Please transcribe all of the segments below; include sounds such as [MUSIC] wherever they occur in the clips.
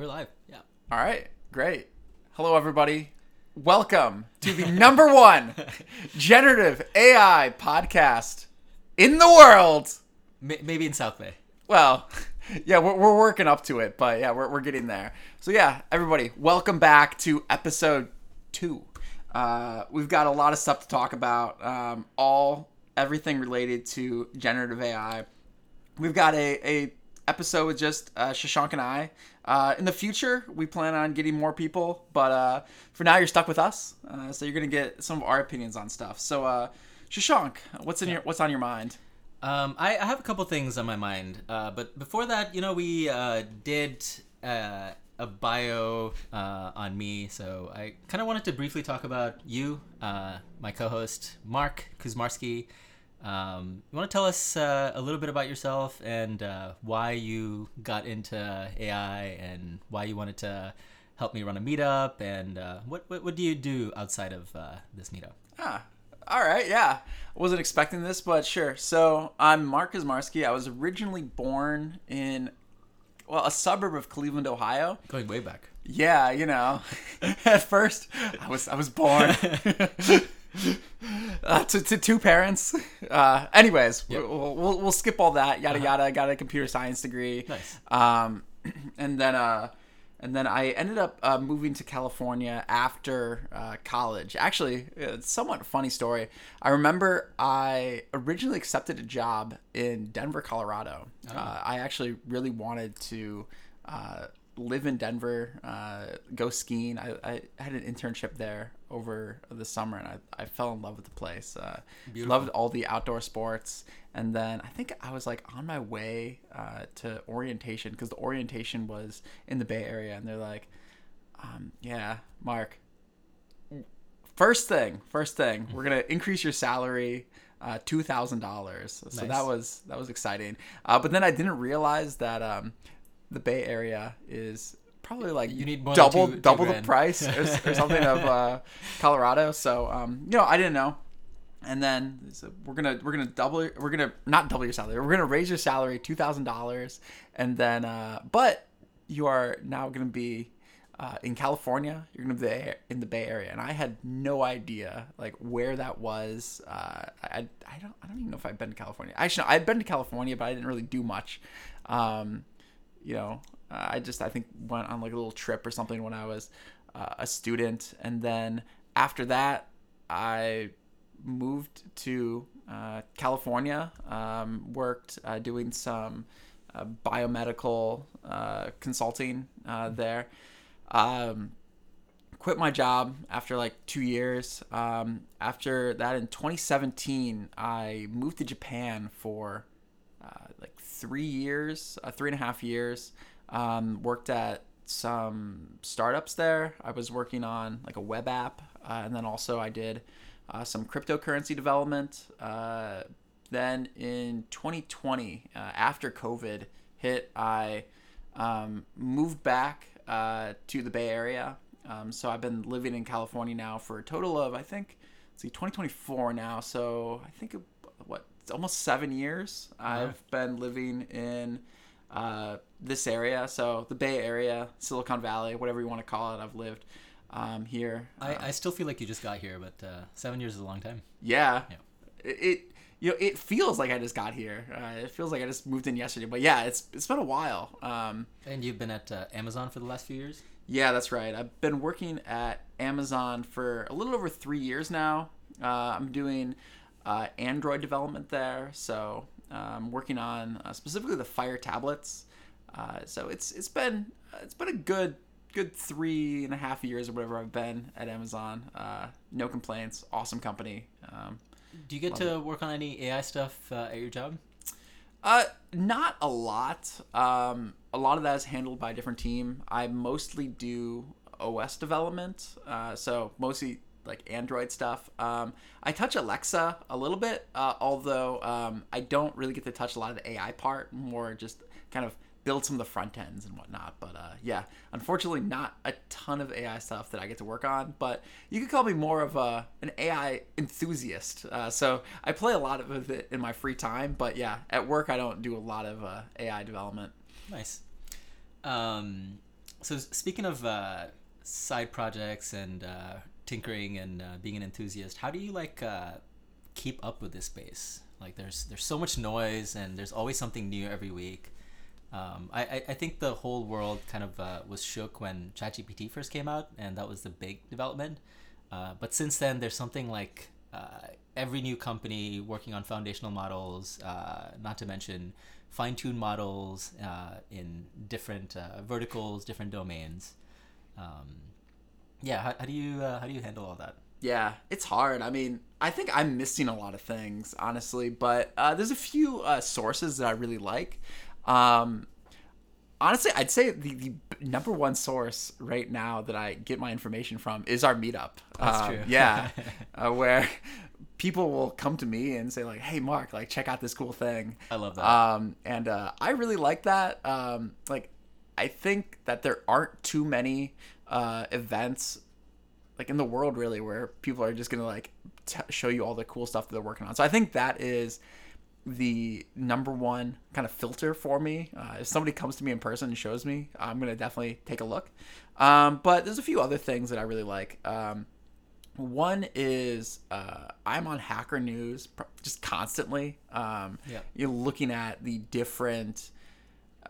We're live. Yeah. All right, great. Hello, everybody. Welcome to the number [LAUGHS] one generative AI podcast in the world. Maybe in South Bay. Well, [LAUGHS] yeah, we're, we're working up to it, but yeah, we're, we're getting there. So, yeah, everybody, welcome back to episode two. Uh, we've got a lot of stuff to talk about, um, all everything related to generative AI. We've got a, a episode with just uh, Shashank and I. Uh, in the future, we plan on getting more people, but uh, for now, you're stuck with us. Uh, so you're gonna get some of our opinions on stuff. So, uh, Shashank, what's in your what's on your mind? Um, I, I have a couple things on my mind, uh, but before that, you know, we uh, did uh, a bio uh, on me, so I kind of wanted to briefly talk about you, uh, my co-host Mark Kuzmarski. Um, you want to tell us uh, a little bit about yourself and uh, why you got into AI and why you wanted to help me run a meetup and uh, what, what what do you do outside of uh, this meetup? Ah, all right, yeah. I wasn't expecting this, but sure. So I'm Mark Kuzmarski. I was originally born in, well, a suburb of Cleveland, Ohio. Going way back. Yeah, you know. [LAUGHS] At first, I was I was born [LAUGHS] uh, to, to two parents. [LAUGHS] Uh, anyways, Yep. we'll, we'll we'll skip all that. Yada yada. I got a computer science degree. Nice. Um, [CLEARS THROAT] and then uh, and then I ended up uh, moving to California after uh, college. Actually, it's somewhat funny story. I remember I originally accepted a job in Denver, Colorado. Uh, I actually really wanted to. Uh, live in Denver, uh, go skiing. I, I had an internship there over the summer, and I, I fell in love with the place. Uh, loved all the outdoor sports, and then I think I was like on my way uh, to orientation because the orientation was in the Bay Area, and they're like, um, "Yeah, Mark, first thing, first thing, we're gonna increase your salary." Uh, two thousand dollars. So Nice. that was that was exciting. Uh, but then I didn't realize that um, the Bay Area is probably like You need double two- two double the price or, or something of uh, [LAUGHS] Colorado. So um, you know, I didn't know. And then so we're gonna we're gonna double we're gonna not double your salary. We're gonna raise your salary two thousand dollars, and then uh, but you are now gonna be uh, in California. You're gonna be in the Bay Area, and I had no idea like where that was. Uh, I I don't I don't even know if I've been to California. Actually, no, I've been to California, but I didn't really do much. Um, you know, uh, I just I think went on like a little trip or something when I was uh, a student, and then after that, I moved to uh, California. Um, worked uh, doing some uh, biomedical uh, consulting uh, there. Um, quit my job after like two years. Um, after that, in 2017, I moved to Japan for uh, like three years, uh, three and a half years. Um, worked at some startups there. I was working on like a web app, uh, and then also I did uh, some cryptocurrency development. Uh, then in 2020, uh, after COVID hit, I um, moved back uh, to the Bay Area. Um, so I've been living in California now for a total of I think let's see 2024 now. So I think what it's almost seven years. I've been living in uh, this area, so the Bay Area, Silicon Valley, whatever you want to call it. I've lived um, here. I, Uh, I still feel like you just got here, but uh, seven years is a long time. yeah. Yeah. It, it you know it feels like I just got here. Uh, it feels like I just moved in yesterday. But yeah, it's it's been a while. Um, And you've been at uh, Amazon for the last few years? Yeah, that's right. I've been working at Amazon for a little over three years now. Uh, I'm doing uh, Android development there, so I'm working on uh, specifically the Fire tablets. Uh, so it's it's been it's been a good good three and a half years or whatever I've been at Amazon. Uh, no complaints. Awesome company. Um, Do you get to work on any AI stuff uh, at your job? Uh, not a lot. Um, a lot of that is handled by a different team. I mostly do OS development, uh, so mostly like Android stuff. Um, I touch Alexa a little bit, uh, although um, I don't really get to touch a lot of the AI part. More just kind of build some of the front ends and whatnot. But uh, yeah, unfortunately, not a ton of AI stuff that I get to work on. But you could call me more of a an AI enthusiast. Uh, so I play a lot of it in my free time. But yeah, at work I don't do a lot of uh, AI development. Nice. Um, so speaking of uh, side projects and uh, tinkering and uh, being an enthusiast, how do you like uh, keep up with this space? Like, there's there's so much noise and there's always something new every week. Um, I, I, think the whole world kind of uh, was shook when ChatGPT first came out, and that was the big development. Uh, but since then, there's something like uh, every new company working on foundational models, uh, not to mention fine tune models uh, in different uh, verticals, different domains. Um, yeah, how, how do you how do you handle all that? Yeah, it's hard. I mean, I think I'm missing a lot of things, honestly, but there's a few sources that I really like. Um, honestly, I'd say the, the number one source right now that I get my information from is our meetup. That's um, true. yeah, [LAUGHS] uh, where people will come to me and say like, "Hey, Mark, like check out this cool thing." I love that. Um, and uh, I really like that. Um, like, I think that there aren't too many uh, events like in the world really where people are just gonna like t- show you all the cool stuff that they're working on. So I think that is the number one kind of filter for me. Uh, if somebody comes to me in person and shows me, I'm gonna definitely take a look. Um, but there's a few other things that I really like. Um, one is uh, I'm on Hacker News just constantly. Um, yeah. You're looking at the different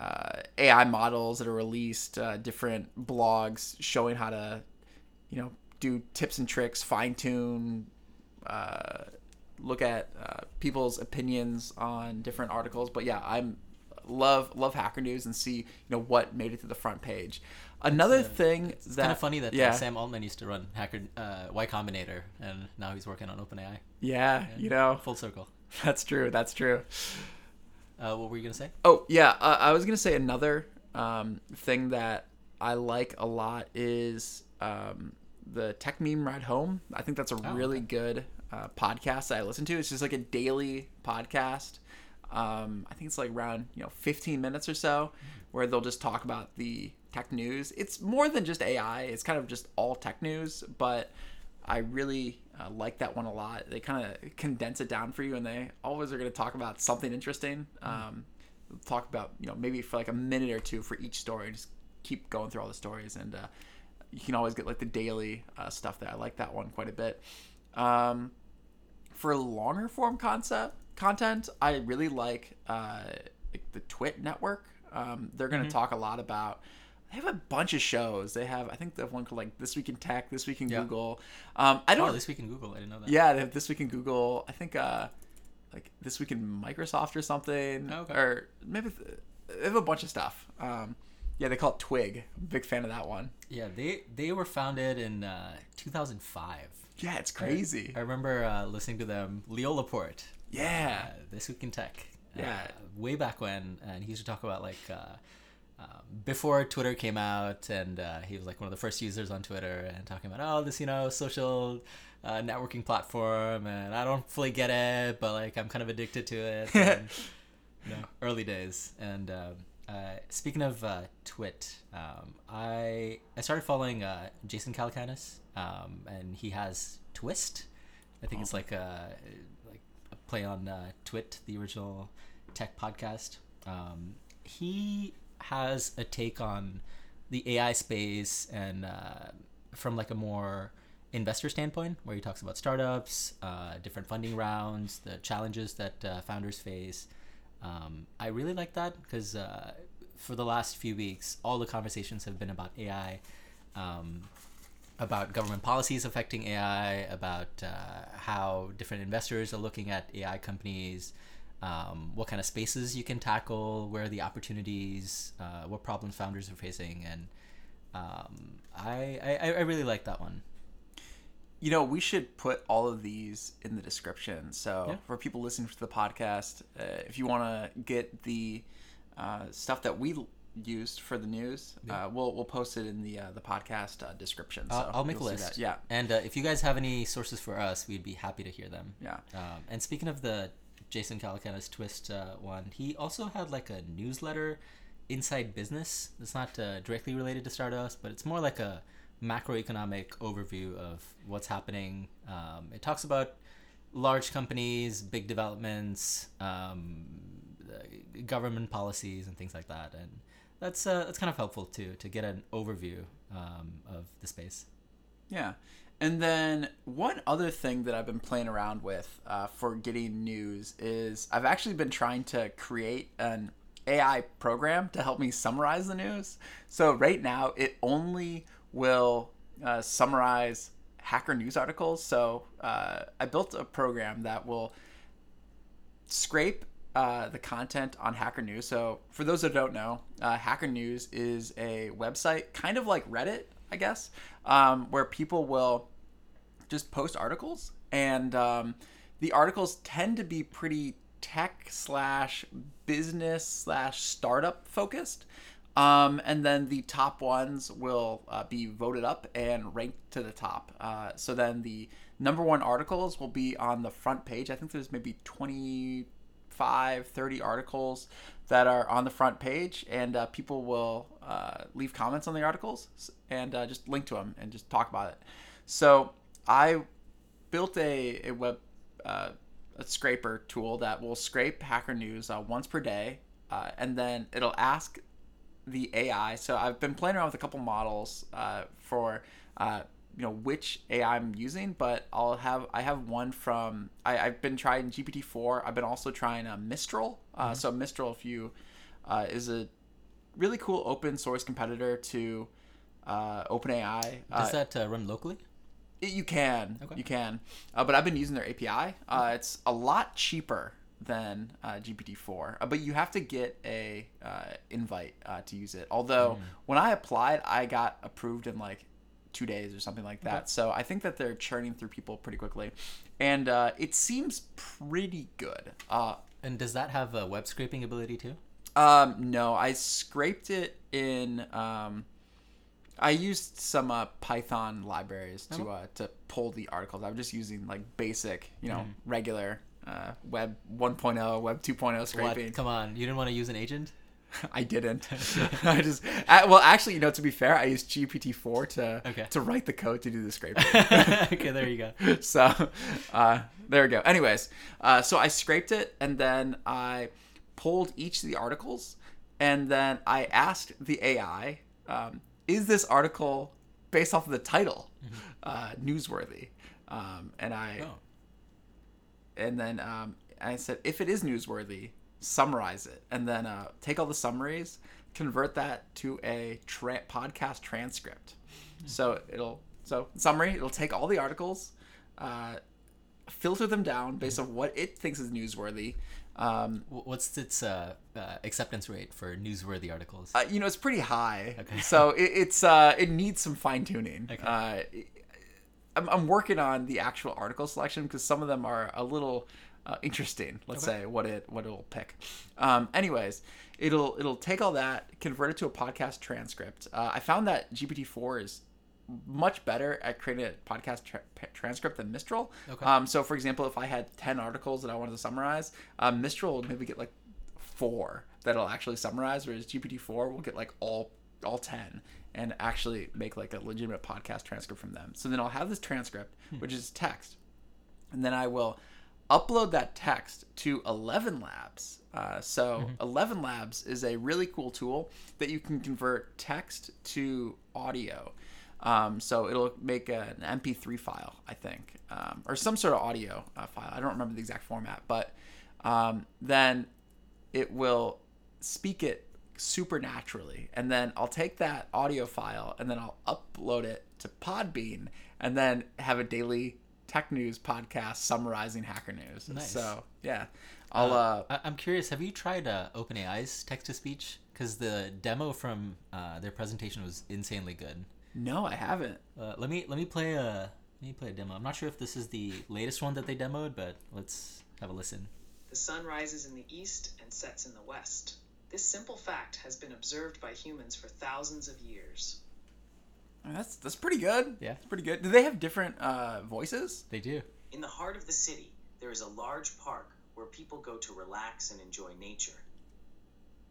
uh, AI models that are released, uh, different blogs showing how to, you know, do tips and tricks, fine tune uh, look at uh, people's opinions on different articles. But yeah, I'm love love Hacker News and see you know what made it to the front page. Another it's, thing it's that kind of funny that uh, yeah. uh, Sam Altman used to run Hacker uh, Y Combinator, and now he's working on OpenAI. Yeah, you know, full circle. [LAUGHS] That's true. That's true. Uh, what were you gonna say? Oh yeah, uh, I was gonna say another um, thing that I like a lot is um, the Techmeme Ride Home. I think that's a oh, really okay. good uh, podcast that I listen to. It's just like a daily podcast. Um, I think it's like around you know 15 minutes or so, where they'll just talk about the tech news. It's more than just AI. It's kind of just all tech news, but I really uh, like that one a lot. They kind of condense it down for you, and they always are going to talk about something interesting. Um, talk about you know maybe for like a minute or two for each story. Just keep going through all the stories, and uh, you can always get like the daily uh, stuff there. I like that one quite a bit. Um, for longer form concept content, I really like uh, like the Twit network. Um, they're going to mm-hmm. talk a lot about. They have a bunch of shows. They have, I think, they have one called like This Week in Tech, This Week in yeah. Google. Um, I don't. Oh, This Week in Google. I didn't know that. Yeah, they have This Week in Google. I think, uh, like This Week in Microsoft or something, oh, okay. or maybe they have a bunch of stuff. Um, yeah, they call it Twig. I'm a big fan of that one. Yeah, they they were founded in uh, 2005. Yeah, it's crazy. I, I remember uh, listening to them. Leo Laporte. Yeah. Uh, this week in tech. Yeah. Uh, way back when, and he used to talk about like uh, um, before Twitter came out, and uh, he was like one of the first users on Twitter, and talking about oh this you know social uh, networking platform, and I don't fully get it, but like I'm kind of addicted to it. [LAUGHS] And, you know, early days, and. Um, uh, speaking of uh, Twit, um, I I started following uh, Jason Calacanis, um, and he has Twist. I think oh. it's like a like a play on uh, Twit, the original tech podcast. Um, he has a take on the AI space and uh, from like a more investor standpoint, where he talks about startups, uh, different funding rounds, the challenges that founders face. Um, I really like that because uh, for the last few weeks, all the conversations have been about AI, um, about government policies affecting AI, about uh, how different investors are looking at AI companies, um, what kind of spaces you can tackle, where are the opportunities, uh, what problems founders are facing, and um, I, I I really like that one you know, we should put all of these in the description. So yeah. for people listening to the podcast, uh, if you want to get the uh, stuff that we used for the news, yeah. uh, we'll we'll post it in the uh, the podcast uh, description. So I'll make a list. Yeah, and uh, if you guys have any sources for us, we'd be happy to hear them. Yeah. Um, and speaking of the Jason Calacanis twist one, he also had like a newsletter, Inside Business. It's not directly related to Stardust, but it's more like a macroeconomic overview of what's happening. Um, it talks about large companies, big developments, um, government policies and things like that, and that's uh, that's kind of helpful too to get an overview um, of the space. Yeah. And then one other thing that I've been playing around with uh, for getting news is I've actually been trying to create an AI program to help me summarize the news. So right now it only will uh, summarize hacker news articles. So uh, I built a program that will scrape uh, the content on Hacker News. So, for those that don't know, uh, Hacker News is a website kind of like Reddit, I guess, um, where people will just post articles, and um, the articles tend to be pretty tech slash business slash startup focused. Um, and then the top ones will uh, be voted up and ranked to the top. Uh, so then the number one articles will be on the front page. I think there's maybe 25, 30 articles that are on the front page, and uh, people will uh, leave comments on the articles and uh, just link to them and just talk about it. So I built a, a web uh, a scraper tool that will scrape Hacker News once per day, and then it'll ask the AI. So I've been playing around with a couple models uh, for uh, you know which AI I'm using, but I'll have I have one from I, have been trying GPT four. I've been also trying a uh, Mistral. Uh, mm-hmm. So Mistral, if you uh, is a really cool open source competitor to uh, OpenAI. Does that run locally? It, you can, okay. you can, but I've been using their API. It's a lot cheaper than uh, GPT-4, uh, but you have to get a uh, invite uh, to use it. Although mm. when I applied, I got approved in like two days or something like that. Okay. So I think that they're churning through people pretty quickly, and uh, it seems pretty good. Uh, and does that have a web scraping ability too? Um, no, I scraped it in. Um, I used some uh, Python libraries to oh. uh, to pull the articles. I was just using like basic, you know, mm. regular uh, Web 1.0, Web 2.0 scraping. What? Come on, you didn't want to use an agent? [LAUGHS] I didn't. [LAUGHS] I just I, well, actually, you know, to be fair, I used GPT four to okay. to write the code to do the scraping. [LAUGHS] okay, there you go. So, uh, there we go. Anyways, uh, so I scraped it, and then I pulled each of the articles, and then I asked the AI, um, "Is this article based off of the title mm-hmm. uh, newsworthy?" Um, and I. Oh and then um, I said, if it is newsworthy, summarize it, and then uh, take all the summaries, convert that to a tra- podcast transcript. Mm-hmm. So it'll so summary. It'll take all the articles, uh, filter them down based on what it thinks is newsworthy. Um, What's its uh, uh, acceptance rate for newsworthy articles? Uh, you know, it's pretty high. Okay. So it, it's uh, it needs some fine tuning. Okay. Uh, I'm, I'm working on the actual article selection because some of them are a little uh, interesting. Let's okay. say what it what it'll pick. Um, anyways, it'll it'll take all that, convert it to a podcast transcript. Uh, I found that GPT four is much better at creating a podcast tra- transcript than Mistral. Okay. Um, so, for example, if I had ten articles that I wanted to summarize, um, Mistral would maybe get like four that'll actually summarize, whereas GPT four will get like all all ten and actually make like a legitimate podcast transcript from them. So then I'll have this transcript, hmm. which is text, and then I will upload that text to Eleven Labs. Uh, so mm-hmm. Eleven Labs is a really cool tool that you can convert text to audio. Um, so it'll make a, an MP3 file, I think, um, or some sort of audio uh, file. I don't remember the exact format, but um, then it will speak it supernaturally. And then I'll take that audio file and then I'll upload it to Podbean and then have a daily tech news podcast summarizing hacker news. Nice. So, yeah. I'll uh, uh I'm curious, have you tried uh OpenAI's text to speech cuz the demo from uh, their presentation was insanely good. No, I haven't. Uh, let me let me play a let me play a demo. I'm not sure if this is the latest one that they demoed, but let's have a listen. The sun rises in the east and sets in the west. This simple fact has been observed by humans for thousands of years. That's that's pretty good. Yeah, it's pretty good. Do they have different uh, voices? They do. In the heart of the city, there is a large park where people go to relax and enjoy nature.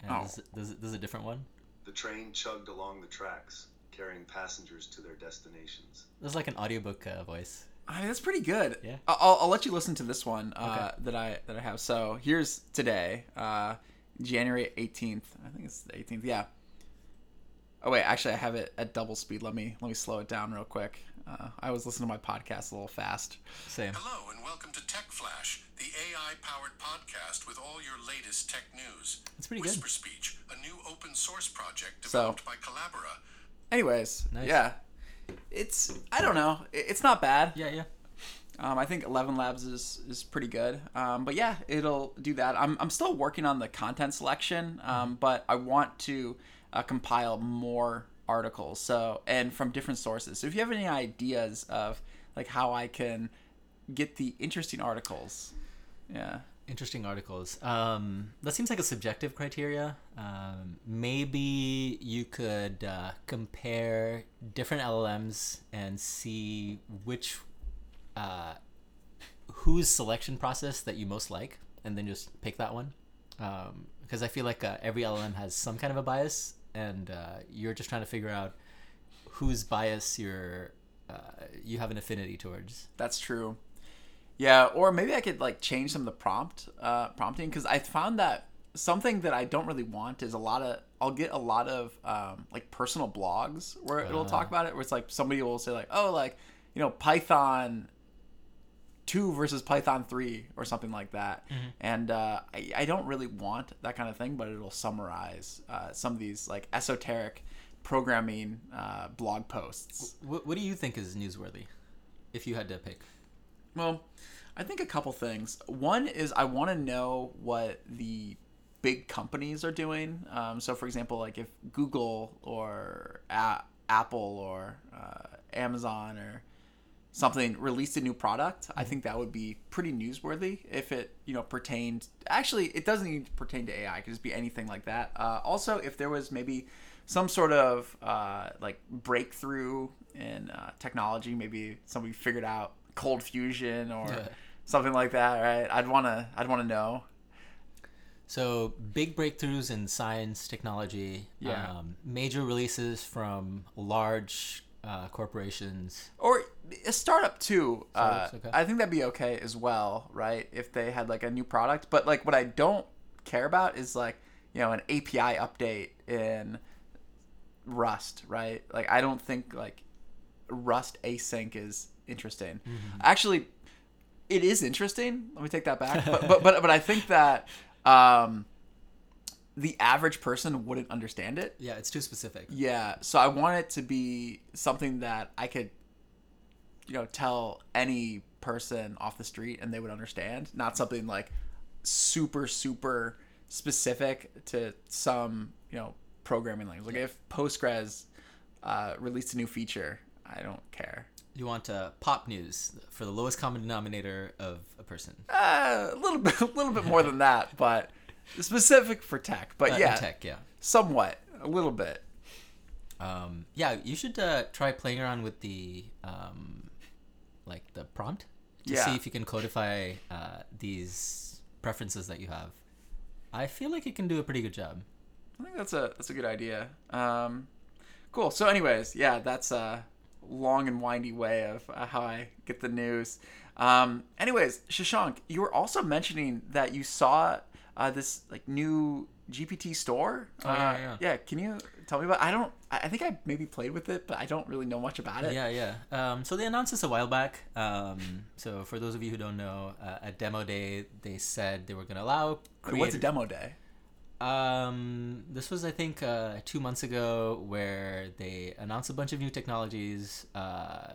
And oh. This, this, this is a different one. The train chugged along the tracks, carrying passengers to their destinations. This is like an audiobook uh, voice. I mean, that's pretty good. Yeah. I- I'll, I'll let you listen to this one uh, Okay. that I that I have. So here's today, uh, January 18th. I think it's the 18th. Yeah. Oh wait, actually, I have it at double speed. Let me let me slow it down real quick. Uh, I was listening to my podcast a little fast. Same. Hello and welcome to Tech Flash, the AI-powered podcast with all your latest tech news. It's pretty good. Whisper Speech, a new open source project So- developed by Collabora. Anyways, Nice. yeah, it's I don't know, it's not bad. Yeah, yeah. Um, I think Eleven Labs is is pretty good. Um, but yeah, it'll do that. I'm I'm still working on the content selection, um, but I want to uh, compile more articles. So and from different sources. So if you have any ideas of like how I can get the interesting articles, yeah. Interesting articles. Um, that seems like a subjective criteria. Um, maybe you could uh, compare different LLMs and see which, uh, whose selection process that you most like, and then just pick that one. Because I feel like uh, every LLM has some kind of a bias, and uh, you're just trying to figure out whose bias you're uh, you have an affinity towards. That's true. Yeah, or maybe I could like change some of the prompt uh, prompting because I found that something that I don't really want is a lot of I'll get a lot of um, like personal blogs where it'll talk about it where it's like somebody will say like oh like you know Python two versus Python three or something like that, and uh, I, I don't really want that kind of thing, but it'll summarize uh, some of these like esoteric programming uh, blog posts. What, what do you think is newsworthy, if you had to pick? Well, I think a couple things. One is I want to know what the big companies are doing. Um, so, for example, like if Google or A- Apple or uh, Amazon or something released a new product, I think that would be pretty newsworthy if it you know pertained. Actually, it doesn't need to pertain to AI. It could just be anything like that. Uh, also, if there was maybe some sort of uh, like breakthrough in uh, technology, maybe somebody figured out cold fusion or Yeah. something like that, right? I'd wanna I'd wanna know. So big breakthroughs in science, technology, Yeah. um, major releases from large uh, corporations. or a startup too. Uh, okay. I think that'd be okay as well, right? If they had like a new product, but like what I don't care about is like you know an API update in Rust, right? Like I don't think like Rust async is interesting. Mm-hmm. Actually, it is interesting. Let me take that back. But but but, but I think that um, the average person wouldn't understand it. Yeah, it's too specific. Yeah, so I want it to be something that I could, you know, tell any person off the street and they would understand. Not something like super super specific to some you know programming language. Like if Postgres uh, released a new feature, I don't care. You want uh, pop news for the lowest common denominator of a person. Uh, a little bit, [LAUGHS] a little bit more than that, but specific for tech. But Uh, yeah, tech, yeah. somewhat, a little bit. Um, yeah, you should uh, try playing around with the um, like the prompt to Yeah. see if you can codify uh, these preferences that you have. I feel like it can do a pretty good job. I think that's a that's a good idea. Um, cool. So, anyways, yeah, that's a long and windy way of uh, how I get the news. Um, anyways, Shashank, you were also mentioning that you saw uh, this like new GPT store. Oh, yeah, Uh, yeah. yeah. Can you tell me about? I don't. I I think I maybe played with it, but I don't really know much about it. Yeah, yeah. Um, so they announced this a while back. Um, so for those of you who don't know, uh, at demo day they said they were going to allow. Wait, What's a demo day? Um, this was I think uh, two months ago where they announced a bunch of new technologies. Uh,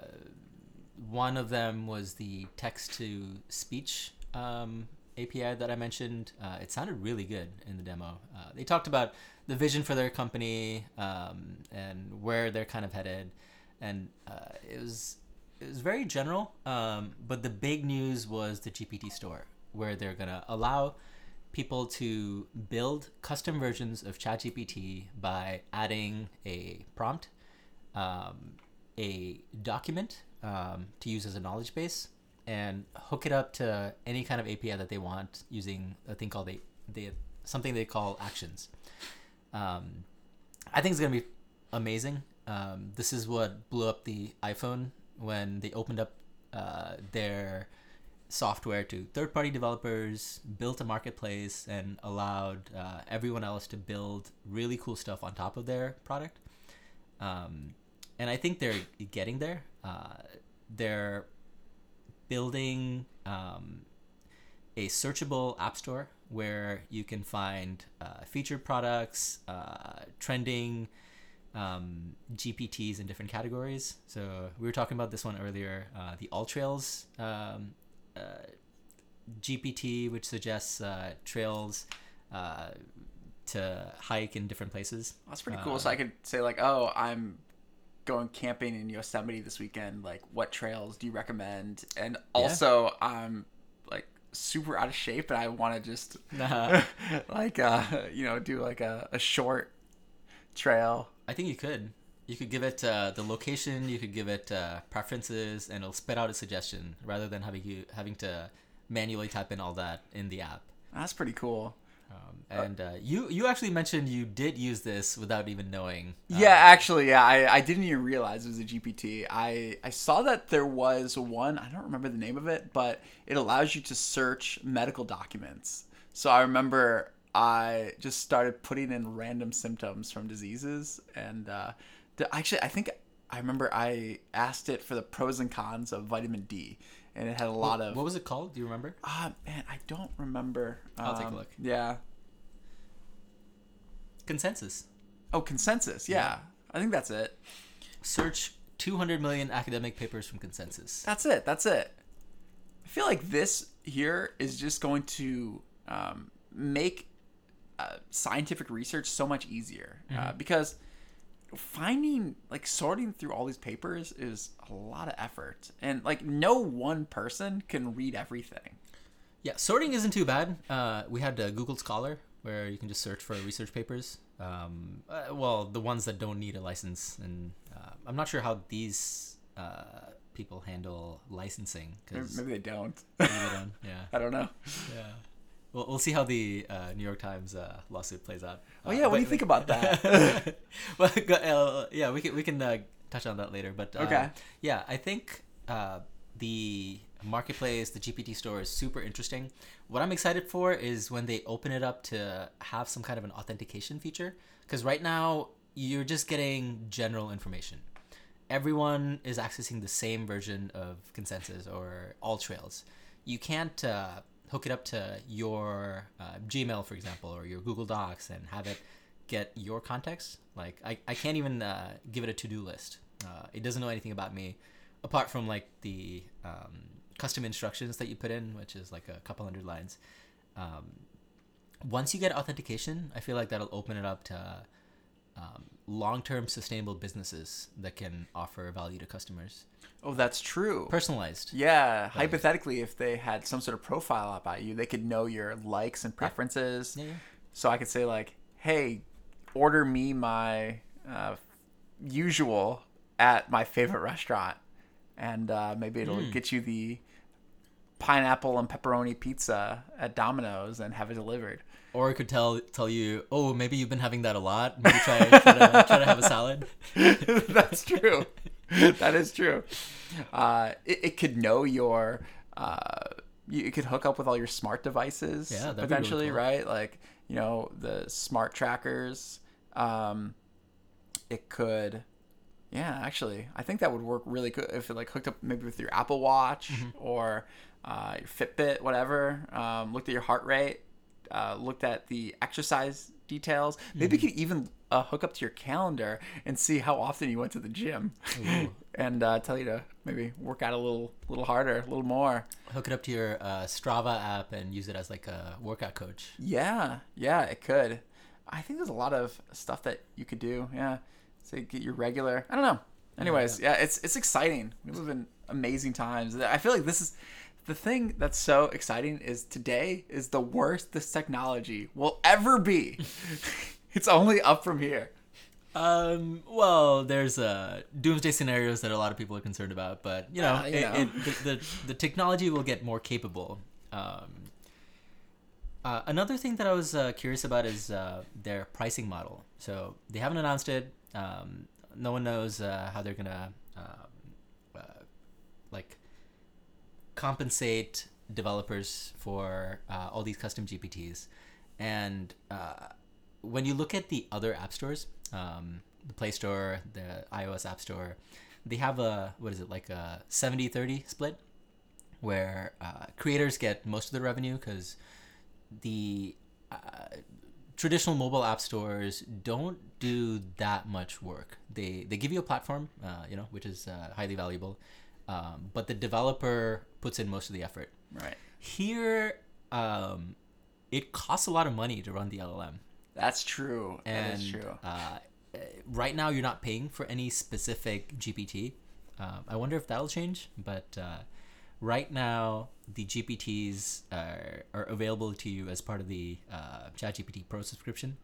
one of them was the text to speech um, API that I mentioned. Uh, it sounded really good in the demo. Uh, they talked about the vision for their company um, and where they're kind of headed, and uh, it was it was very general. Um, but the big news was the GPT store, where they're gonna allow people to build custom versions of ChatGPT by adding a prompt, um, a document um, to use as a knowledge base, and hook it up to any kind of API that they want using a thing called a, they, something they call actions. Um, I think it's gonna be amazing. Um, this is what blew up the iPhone when they opened up uh, their software to third-party developers, built a marketplace, and allowed uh, everyone else to build really cool stuff on top of their product. Um, and I think they're getting there. Uh, they're building um, a searchable app store where you can find uh, featured products, uh, trending um, GPTs in different categories. So we were talking about this one earlier, uh, the AllTrails um, uh, GPT, which suggests uh, trails uh, to hike in different places. That's pretty cool. so I could say like, oh, I'm going camping in Yosemite this weekend. Like, what trails do you recommend? And also, I'm like super out of shape, and I want to just [LAUGHS] like uh, you know do like a, a short trail. I think you could. You could give it uh, the location. You could give it uh, preferences, and it'll spit out a suggestion rather than having you having to manually type in all that in the app. That's pretty cool. Um, and uh, you you actually mentioned you did use this without even knowing. uh, Yeah, actually, yeah, I, I didn't even realize it was a GPT. I, I saw that there was one, I don't remember the name of it, but it allows you to search medical documents. So I remember I just started putting in random symptoms from diseases. And uh, the, actually, I think I remember I asked it for the pros and cons of vitamin D. And it had a lot of. What was it called? Do you remember? Ah, man, I don't remember. I'll take a Um, look. Yeah. Consensus. Oh, consensus. Yeah. I think that's it. Search 200 million academic papers from Consensus. That's it. That's it. I feel like this here is just going to um, make uh, scientific research so much easier uh, because finding like sorting through all these papers is a lot of effort and like no one person can read everything Yeah, sorting isn't too bad. Uh, we had uh, Google Scholar where you can just search for research papers. Um, uh, well, the ones that don't need a license, and uh, I'm not sure how these uh, people handle licensing maybe, because maybe they don't [LAUGHS] maybe they don't. Yeah, i don't know yeah. We'll, we'll see how the uh, New York Times uh, lawsuit plays out. oh yeah what do you think about that [LAUGHS] well, [LAUGHS] uh, yeah, we can we can uh, touch on that later. But uh, Okay. yeah, I think uh, the marketplace, the GPT store, is super interesting. What I'm excited for is when they open it up to have some kind of an authentication feature. Because right now you're just getting general information. Everyone is accessing the same version of consensus or all trails. You can't uh, hook it up to your uh, Gmail, for example, or your Google Docs and have it get your context. Like I, I can't even uh, give it a to-do list. Uh, it doesn't know anything about me, apart from like the um, custom instructions that you put in, which is like a couple hundred lines. Um, once you get authentication, I feel like that'll open it up to um, long-term sustainable businesses that can offer value to customers. oh that's true Personalized. Yeah, hypothetically, if they had some sort of profile about you, they could know your likes and preferences. Yeah, yeah. So I could say like, "Hey, order me my uh, usual at my favorite restaurant," and uh, maybe it'll Hmm. get you the pineapple and pepperoni pizza at Domino's and have it delivered. Or it could tell tell you, oh, maybe you've been having that a lot. Maybe try, try, to, try to have a salad. [LAUGHS] That's true. that is true. Uh, it, it could know your. Uh, you, it could hook up with all your smart devices Yeah, that'd really potentially, cool. right? Like you know the smart trackers. Um, it could. Yeah, actually, I think that would work really good if it like hooked up maybe with your Apple Watch Mm-hmm. or uh, your Fitbit, whatever. Um, looked at your heart rate, uh, looked at the exercise details. Maybe Mm-hmm. you could even uh, hook up to your calendar and see how often you went to the gym, [LAUGHS] and uh, tell you to maybe work out a little, little harder, a little more. Hook it up to your uh, Strava app and use it as like a workout coach. Yeah, yeah, it could. I think there's a lot of stuff that you could do. Yeah, say get your regular. I don't know. Anyways, yeah, it's it's exciting. We live in amazing times. I feel like this is the thing that's so exciting is today is the worst this technology will ever be. [LAUGHS] it's only up from here. Um, well, there's uh, doomsday scenarios that a lot of people are concerned about, but you know, Uh, you it, know. It, the, the the technology will get more capable. Um, uh, another thing that I was uh, curious about is uh, their pricing model. So they haven't announced it. Um, no one knows uh, how they're gonna um, uh, like compensate developers for uh, all these custom GPTs, and uh, when you look at the other app stores, um, the Play Store, the iOS App Store, they have a what is it like a 70-30 split, where uh, creators get most of the revenue because the uh, traditional mobile app stores don't do that much work. They they give you a platform, uh, you know, which is uh, highly valuable, um, but the developer puts in most of the effort. Right. Here, um, it costs a lot of money to run the LLM, That's true. That and is true. Uh, right now you're not paying for any specific GPT. Um, I wonder if that'll change, but uh, right now the GPTs are, are available to you as part of the uh, ChatGPT Pro subscription.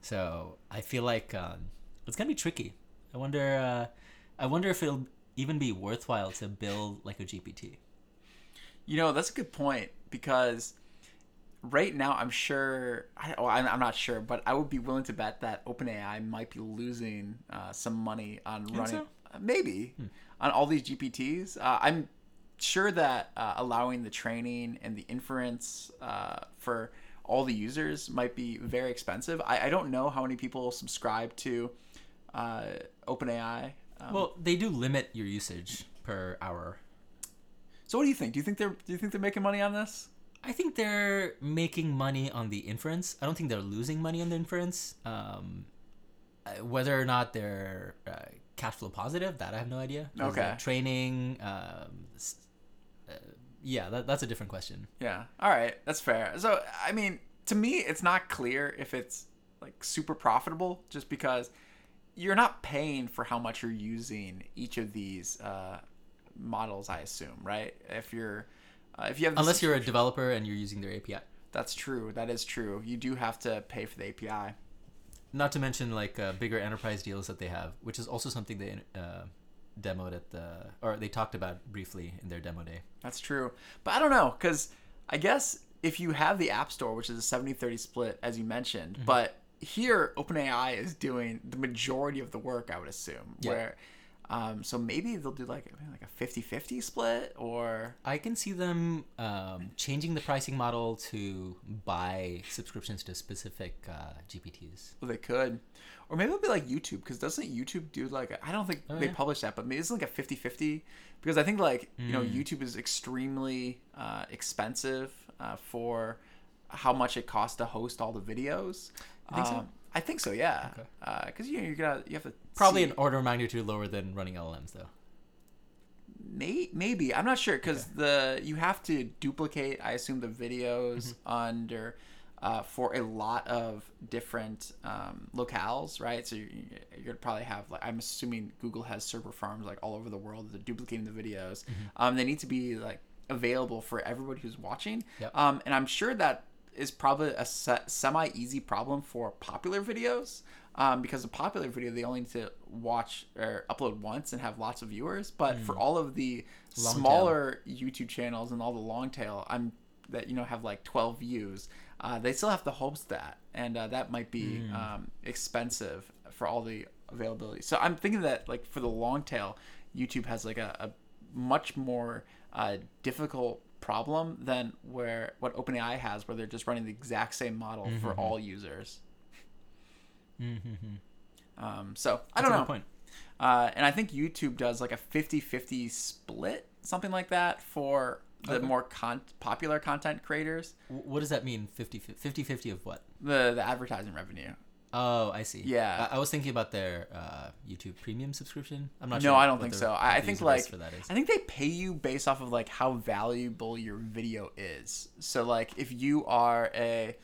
So I feel like um, it's gonna be tricky. I wonder. Uh, I wonder if it'll even be worthwhile to build like a GPT. You know, that's a good point because right now I'm sure. I, oh, I'm, I'm not sure, but I would be willing to bet that OpenAI might be losing uh, some money on running. so? uh, maybe on all these GPTs. Uh, I'm sure that uh, allowing the training and the inference uh, for all the users might be very expensive. I, I don't know how many people subscribe to uh, OpenAI. Um, Well, they do limit your usage per hour. so what do you think? Do you think they're do you think they're making money on this? I think they're making money on the inference. I don't think they're losing money on the inference. Um, whether or not they're uh, cash flow positive, that I have no idea. Okay. training, um, uh, yeah, that, that's a different question. Yeah. All right, that's fair. So I mean, to me, it's not clear if it's like super profitable, just because you're not paying for how much you're using each of these uh, models. I assume, right? If you're uh, if you have Unless you're a developer and you're using their API. that's true. That is true. You do have to pay for the API. Not to mention like uh, bigger enterprise deals that they have, which is also something they uh, demoed at the or they talked about briefly in their demo day. That's true. But I don't know, because I guess if you have the App Store, which is a 70 30 split, as you mentioned, Mm-hmm. but here OpenAI is doing the majority of the work, I would assume. Yeah. Where, um, so maybe they'll do like, like a 50 50 split or. I can see them um, changing the pricing model to buy subscriptions to specific uh, GPTs. Well, they could. Or maybe it'll be like YouTube, because doesn't YouTube do like, I don't think Oh, they yeah. publish that, but maybe it's like a 50 50. Because I think like, you Hmm. know, YouTube is extremely uh, expensive uh, for how much it costs to host all the videos. You think so? I think so, yeah. Okay. Because you know, you gotta you have to Probably see- an order of magnitude lower than running LLMs, though. may, maybe I'm not sure because the you have to duplicate. I assume the videos Mm-hmm. under uh, for a lot of different um, locales, right? So you're, you're gonna probably have like I'm assuming Google has server farms like all over the world that are duplicating the videos. Mm-hmm. Um, they need to be like available for everybody who's watching. Yep. Um, and I'm sure that is probably a se- semi easy problem for popular videos. Um, because a popular video they only need to watch or upload once and have lots of viewers. But for all of the Hmm. Long tail. smaller YouTube channels and all the long tail, I'm that you know have like 12 views. Uh, they still have to host that, and uh, that might be Hmm. um, expensive for all the availability. So I'm thinking that like for the long tail, YouTube has like a, a much more uh, difficult problem than where what OpenAI has, where they're just running the exact same model for Mm-hmm. all users. Mm-hmm. Um, so I That's don't know. point. Uh, and I think YouTube does like a 50-50 split, something like that, for the Okay. more con- popular content creators. What does that mean? 50 50 50 of what? The the advertising revenue. Oh, I see. Yeah. I, I was thinking about their uh, YouTube Premium subscription. I'm not No, sure. I don't think the- so. I, I think like for that is. I think they pay you based off of like how valuable your video is. So like if you are a,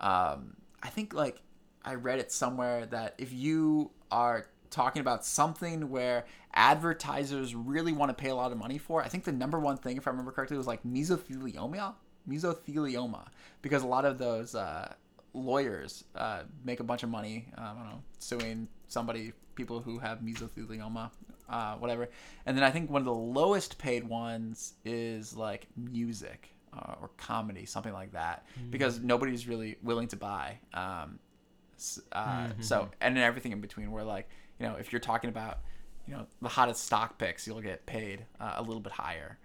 um, I think like I read it somewhere that if you are talking about something where advertisers really want to pay a lot of money for, I think the number one thing, if I remember correctly, was like mesothelioma, mesothelioma, because a lot of those uh, lawyers uh, make a bunch of money. uh, I don't know, suing somebody, people who have mesothelioma, uh, whatever. And then I think one of the lowest paid ones is like music uh, or comedy, something like that, because nobody's really willing to buy. Um, uh, So and then everything in between, where like you know if you're talking about you know the hottest stock picks, you'll get paid uh, a little bit higher.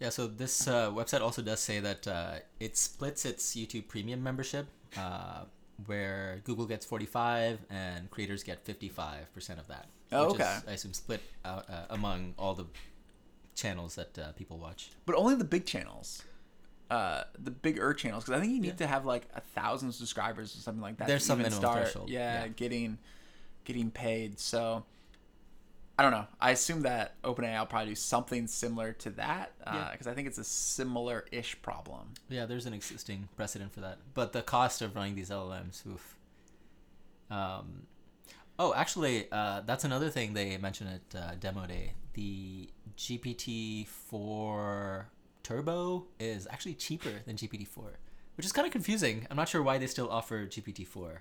Yeah, so this uh, website also does say that uh, it splits its YouTube Premium membership, uh, where Google gets 45 and creators get 55% of that. Oh, which is, okay. I assume split out, uh, among all the channels that uh, people watch. but only the big channels. Uh, the bigger channels because I think you need to have like a thousand subscribers or something like that. There's to some even minimum start, threshold, Yeah, yeah. getting getting paid. So I don't know. I assume that OpenAI will probably do something similar to that because Yeah. I think it's a similar-ish problem. Yeah, there's an existing precedent for that. But the cost of running these LLMs, oof. Um, oh, actually, uh, that's another thing they mentioned at uh, Demo Day. The GPT-4 Turbo is actually cheaper than GPT-4, which is kind of confusing. I'm not sure why they still offer GPT-4.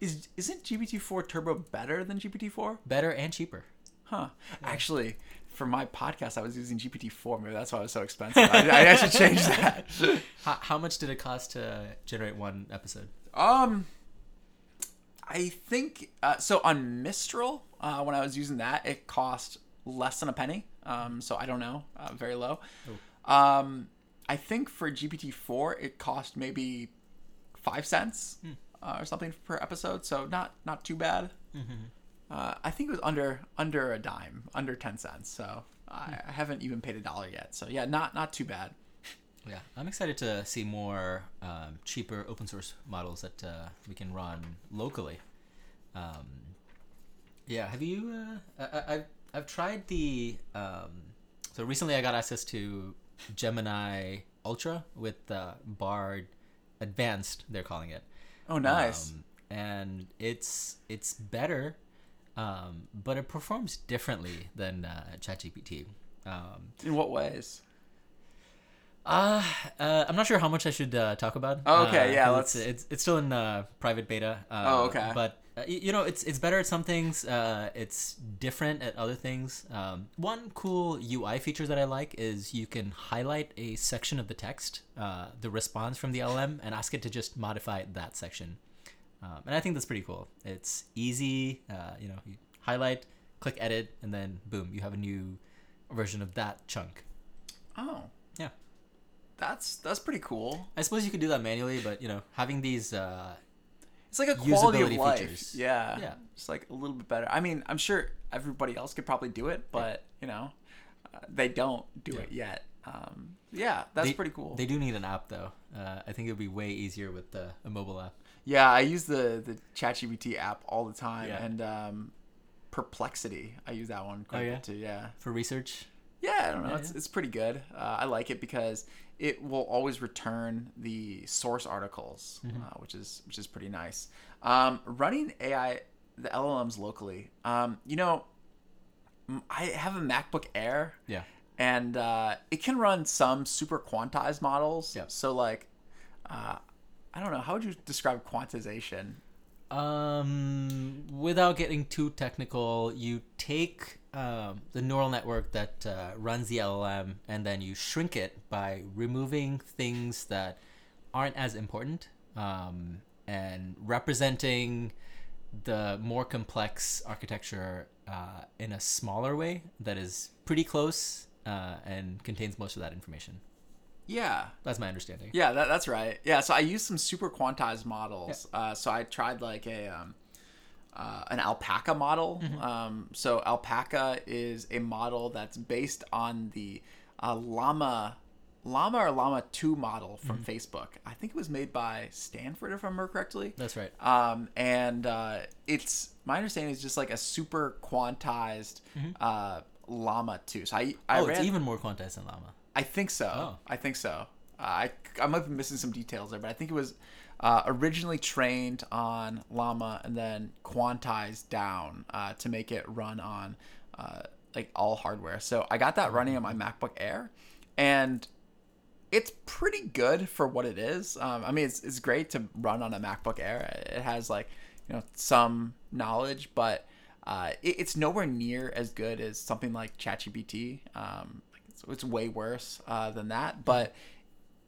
Is isn't GPT-4 Turbo better than GPT-4? Better and cheaper. Huh. Actually, for my podcast, I was using GPT-4. Maybe that's why it was so expensive. I, I should change [LAUGHS] that. How, how much did it cost to generate one episode? Um, I think uh, so. On Mistral, uh, when I was using that, it cost less than a penny. Um, so I don't know, uh, very low. Um, I think for GPT four, it cost maybe five cents uh, or something per episode. So not not too bad. Uh, I think it was under under a dime, under ten cents. So I, I haven't even paid a dollar yet. So yeah, not not too bad. Yeah, I'm excited to see more um, cheaper open source models that uh, we can run locally. Um, yeah, have you? Uh, I, I, I've I've tried the. Um, so recently, I got access to Gemini Ultra with uh, Bard Advanced. They're calling it. Oh, nice. Um, and it's it's better, um, but it performs differently than uh, ChatGPT. Um, In what ways? uh, uh, I'm not sure how much I should uh, talk about. Oh, okay, uh, yeah, let's- It's, it's it's still in uh, private beta. Uh, Oh, okay. But uh, you know, it's it's better at some things. Uh, it's different at other things. Um, one cool UI feature that I like is you can highlight a section of the text, uh, the response from the LM, and ask it to just modify that section. Um, and I think that's pretty cool. It's easy. Uh, you know, you highlight, click edit, and then boom, you have a new version of that chunk. Oh, Yeah. that's that's pretty cool. I suppose you could do that manually, but you know, having these uh, It's like a quality of Usability life. features. Yeah. Yeah. It's like a little bit better. I mean, I'm sure everybody else could probably do it, but you know, uh, they don't do Yeah. it yet. Um, yeah, that's they- pretty cool. They do need an app though. Uh, I think it would be way easier with the, a mobile app. Yeah, I use the the ChatGPT app all the time, Yeah. and um, Perplexity. I use that one quite Oh, a bit too. Yeah. For research, Yeah, I don't know. Yeah, it's, yeah. it's pretty good. Uh, I like it because it will always return the source articles, Mm-hmm. uh, which is which is pretty nice. Um, running AI, the LLMs locally. Um, you know, I have a MacBook Air, yeah. and uh, it can run some super quantized models. Yeah. So like, uh, I don't know. How would you describe quantization? Um, without getting too technical, you take um, the neural network that uh, runs the LLM and then you shrink it by removing things that aren't as important um, and representing the more complex architecture uh, in a smaller way that is pretty close uh, and contains most of that information. Yeah. That's my understanding. Yeah, that, that's right. Yeah, so I used some super quantized models. Uh, so I tried like a um, uh, an alpaca model. Um, so alpaca is a model that's based on the uh, llama llama or llama 2 model from Facebook. I think it was made by Stanford if I remember correctly. That's right. Um, and uh, it's my understanding is just like a super quantized uh, llama 2. So I I oh, ran, it's even more quantized than Llama. I think so. Oh. I think so. Uh, I I might be missing some details there, but I think it was uh, originally trained on Llama and then quantized down uh, to make it run on uh, like all hardware. So I got that running on my MacBook Air, and it's pretty good for what it is. Um, I mean, it's, it's great to run on a MacBook Air. It has like you know some knowledge, but uh, it, it's nowhere near as good as something like ChatGPT. Um, it's, it's way worse uh, than that, but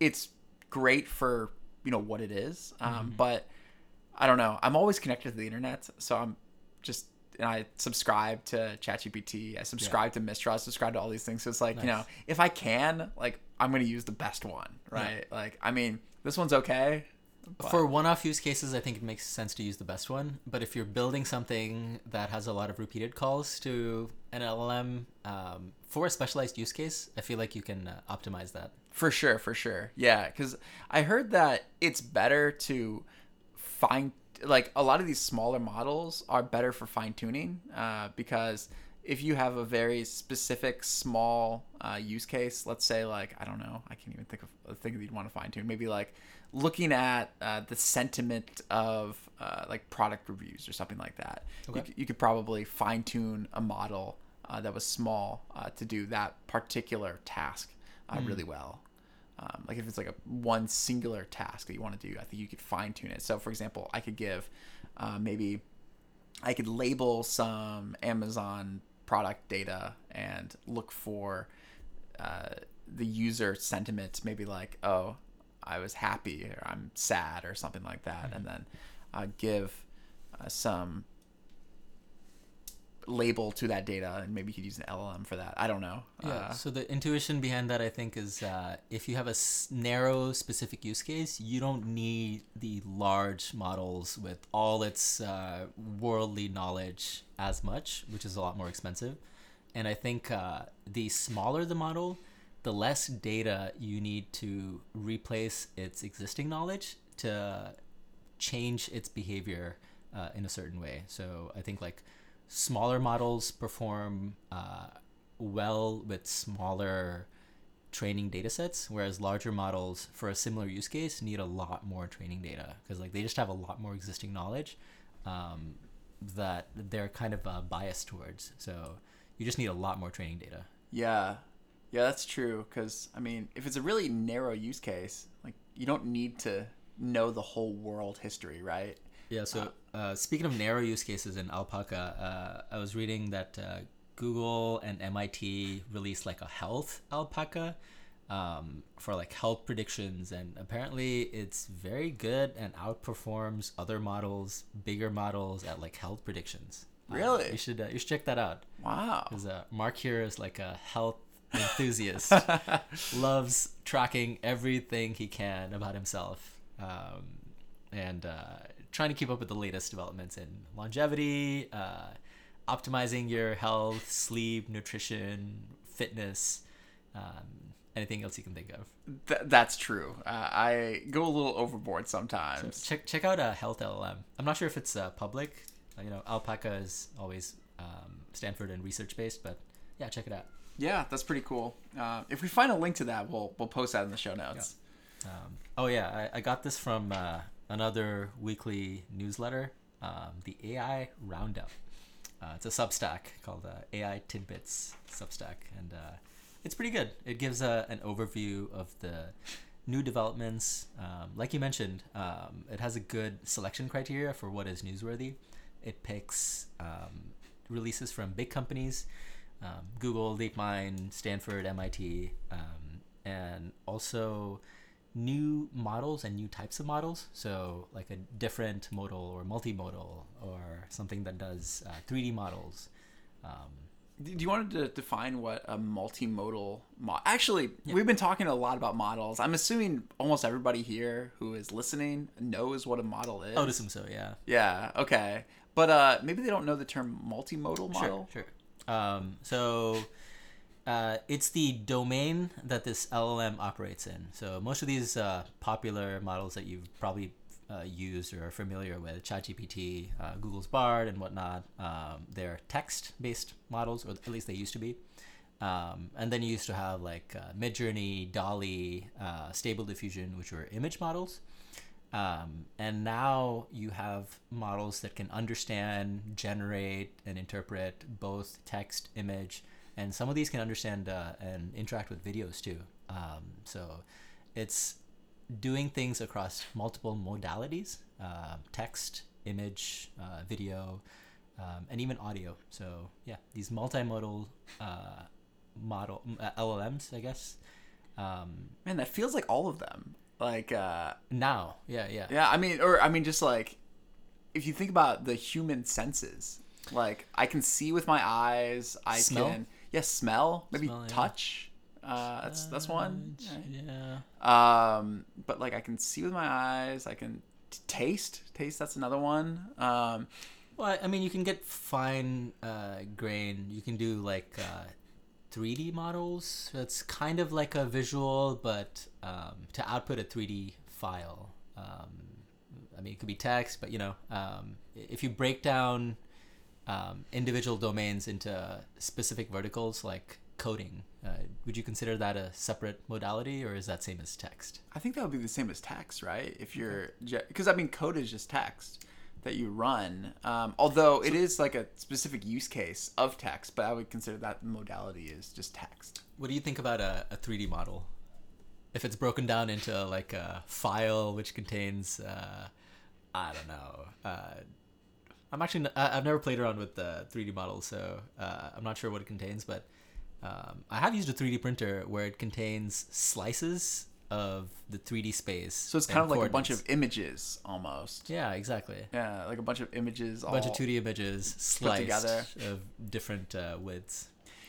it's great for you know what it is. Um, But I don't know. I'm always connected to the internet, so I'm just and I subscribe to ChatGPT. I subscribe to Mistral. I subscribe to all these things. So it's like you know, if I can, like I'm gonna use the best one, right? Like I mean, this one's okay. But- For one-off use cases, I think it makes sense to use the best one. But if you're building something that has a lot of repeated calls to an LLM um, for a specialized use case, I feel like you can uh, optimize that. For sure, for sure. Yeah, because I heard that it's better to fine, like a lot of these smaller models are better for fine tuning uh, because if you have a very specific small uh, use case, let's say like I don't know, I can't even think of a thing that you'd want to fine tune. Maybe like looking at uh, the sentiment of uh, like product reviews or something like that. You, Okay. c- you could probably fine tune a model uh, that was small uh, to do that particular task uh, really well. Um, like if it's like a one singular task that you want to do, I think you could fine tune it. So, for example, I could give uh, maybe I could label some Amazon product data and look for uh, the user sentiment, maybe like, oh, I was happy or I'm sad or something like that, and then uh, give uh, some label to that data, and maybe you could use an LLM for that. I don't know. Yeah. Uh, so the intuition behind that, I think, is uh, if you have a s- narrow, specific use case, you don't need the large models with all its uh, worldly knowledge as much, which is a lot more expensive. And I think uh, the smaller the model, the less data you need to replace its existing knowledge to change its behavior uh, in a certain way. So I think like smaller models perform uh, well with smaller training data sets, whereas larger models for a similar use case need a lot more training data because like they just have a lot more existing knowledge um, that they're kind of uh, biased towards. So you just need a lot more training data. Yeah, yeah, that's true. Because I mean, if it's a really narrow use case, like you don't need to know the whole world history, right? Yeah. So uh, speaking of narrow use cases in Alpaca, uh, I was reading that uh, Google and MIT released like a health alpaca um, for like health predictions, and apparently it's very good and outperforms other models, bigger models at like health predictions. Uh, Really? you should uh, you should check that out Wow. because uh, Mark here is like a health enthusiast, [LAUGHS] loves tracking everything he can about himself, um, and uh, trying to keep up with the latest developments in longevity, uh, optimizing your health, sleep, nutrition, fitness, um, anything else you can think of. Th- that's true. Uh, I go a little overboard sometimes. Check check out a health LLM. I'm not sure if it's uh, public. Uh, you know, Alpaca is always um, Stanford and research based, but yeah, check it out. Yeah, that's pretty cool. Uh, if we find a link to that, we'll we'll post that in the show notes. Um, oh yeah, I, I got this from uh, another weekly newsletter, um, the AI Roundup. Uh, it's a Substack called uh, AI Tidbits Substack, and uh, it's pretty good. It gives uh, an overview of the new developments. Um, like you mentioned, um, it has a good selection criteria for what is newsworthy. It picks um, releases from big companies, um, Google, DeepMind, Stanford, MIT, um, and also new models and new types of models. So, like a different modal or multimodal, or something that does uh, 3D models. Um, Do you want to define what a multimodal mod? Actually, we've been talking a lot about models. I'm assuming almost everybody here who is listening knows what a model is. I would assume so, yeah. Yeah. Okay. But uh, maybe they don't know the term multimodal model. Sure, sure. Um, so uh, it's the domain that this LLM operates in. So most of these uh, popular models that you've probably uh, used or are familiar with, ChatGPT, uh, Google's Bard, and whatnot, um, they're text-based models, or at least they used to be. Um, and then you used to have like uh, Midjourney, DALL-E, uh, Stable Diffusion, which were image models. Um, and now you have models that can understand, generate, and interpret both text, image, and some of these can understand uh, and interact with videos too. Um, so it's doing things across multiple modalities uh, text, image, uh, video, um, and even audio. So yeah, these multimodal uh, model uh, LLMs, I guess. Um, Man, that feels like all of them. Like, uh, now, yeah, yeah, yeah. I mean, or I mean, just like if you think about the human senses, Like I can see with my eyes. I Smell? can yeah smell maybe Smell, yeah. touch. Uh, that's that's one. Yeah. Um, but like I can see with my eyes. I can t- taste. Taste. That's another one. Um, Well, I- I mean, you can get fine uh, grain. You can do like uh, 3D models. It's kind of like a visual, but um, to output a 3D file. Um, I mean, it could be text, but you know, um, if you break down um, individual domains into specific verticals, like coding, uh, would you consider that a separate modality, or is that same as text? I think that would be the same as text, right? If you're because I mean code is just text that you run. Um, although it is like a specific use case of text, but I would consider that modality is just text. What do you think about a, a 3D model? If it's broken down into like a file which contains, uh, I don't know. Uh, I'm actually n- I've never played around with the 3D model, so uh, I'm not sure what it contains. But um, I have used a 3D printer where it contains slices of the 3D space. So it's kind of like a bunch of images almost. yeah, exactly. Yeah, like a bunch of images. A bunch all, of 2D images sliced together. of different uh, widths.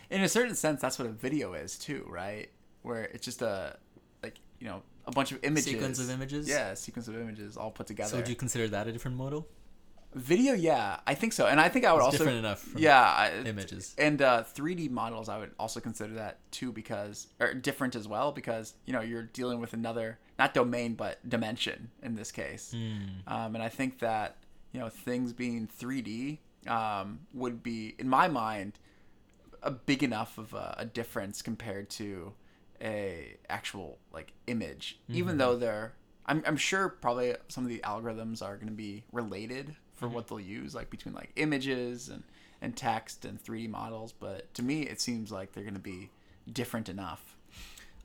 In a certain sense, that's what a video is too, right? Where it's just a like you know a bunch of images. Sequence of images? Yeah, a sequence of images all put together. So would you consider that a different modal? Video, yeah, I think so, and I think I would It's also different enough from yeah, I, images. and uh, 3D models. I would also consider that too because or different as well because you know you're dealing with another not domain but dimension in this case, Hmm. um, and I think that you know things being 3D um, would be in my mind a big enough of a, a difference compared to a actual like image even though they're I'm, I'm sure probably some of the algorithms are going to be related for what they'll use like between like images and and text and 3d models but to me it seems like they're going to be different enough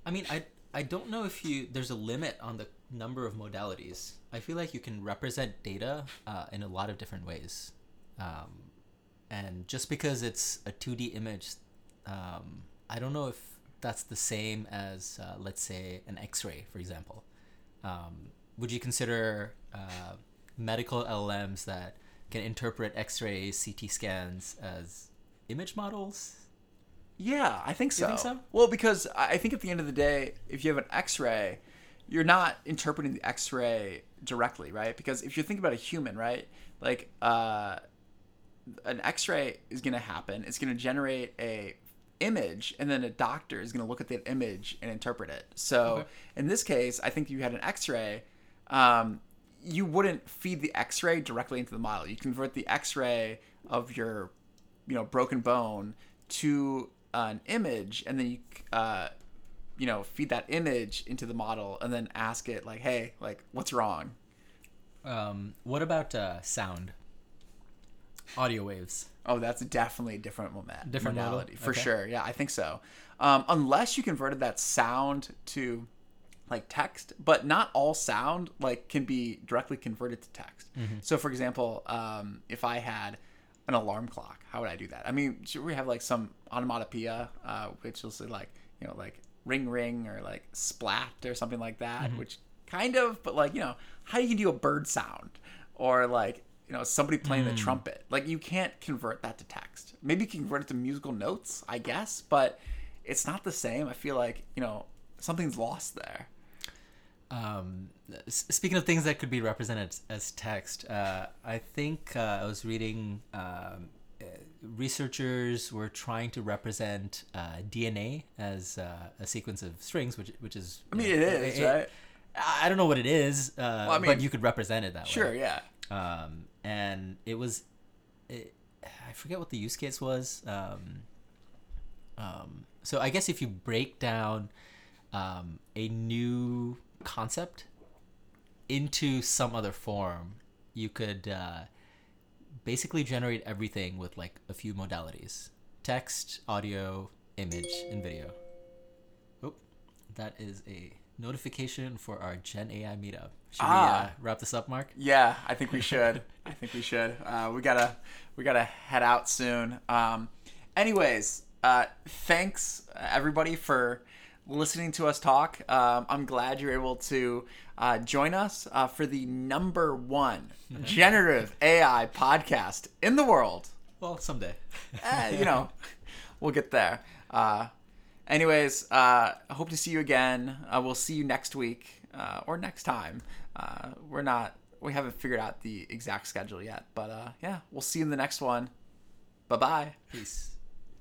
I mean, I I don't know if you there's a limit on the number of modalities. I feel like you can represent data uh, in a lot of different ways, um, and just because it's a 2D image, um, I don't know if that's the same as uh, let's say an X-ray, for example. Um, would you consider uh, medical LLMs that can interpret X-rays, CT scans as image models? Yeah, I think so. think so? Well, because I I think at the end of the day, if you have an X-ray, you're not interpreting the X-ray directly, right? Because if you think about a human, right, like uh, an X-ray is going to happen. It's going to generate a image, and then a doctor is going to look at that image and interpret it. So Okay. in this case, I think you had an X-ray. Um, you wouldn't feed the X-ray directly into the model. You convert the X-ray of your, you know, broken bone to an image, and then you, uh, you know, feed that image into the model, and then ask it like, "Hey, like, what's wrong?" Um, what about uh, sound? Audio waves. Oh, that's definitely a different moment, Different model? for Okay. sure. Yeah, I think so. Um, unless you converted that sound to like text, but not all sound like can be directly converted to text. Mm-hmm. So, for example, um, if I had an alarm clock, how would I do that? I mean, should we have like some onomatopoeia, uh, which will say like you know like ring ring or like splat or something like that, Mm-hmm. which kind of, but like you know how you can do a bird sound or like you know somebody playing Mm. the trumpet. Like you can't convert that to text. Maybe you can convert it to musical notes, I guess, but it's not the same. I feel like you know something's lost there. Um, speaking of things that could be represented as text, uh, I think uh, I was reading um, uh, researchers were trying to represent uh, DNA as uh, a sequence of strings, which which is. I mean, it is right. I don't know what it is, uh, I but you could represent it that way. Sure, yeah. um, and it was it, I forget what the use case was. Um, um, so I guess if you break down um, a new concept into some other form, you could uh, basically generate everything with like a few modalities: text, audio, image, and video. Oh, that is a notification for our Gen AI meetup. Should we Ah. uh, wrap this up, Mark? Yeah, I think we [LAUGHS] should. I think we should. Uh, we gotta we gotta head out soon. Um, anyways, uh, thanks everybody for listening to us talk. Um, I'm glad you're able to uh, join us uh, for the number one generative AI podcast in the world. Well, someday. eh, you know, [LAUGHS] we'll get there. Uh, anyways, uh, I hope to see you again. Uh, we'll see you next week uh, or next time. Uh, we're not, we haven't figured out the exact schedule yet, but uh, yeah, we'll see you in the next one. Bye bye. Peace.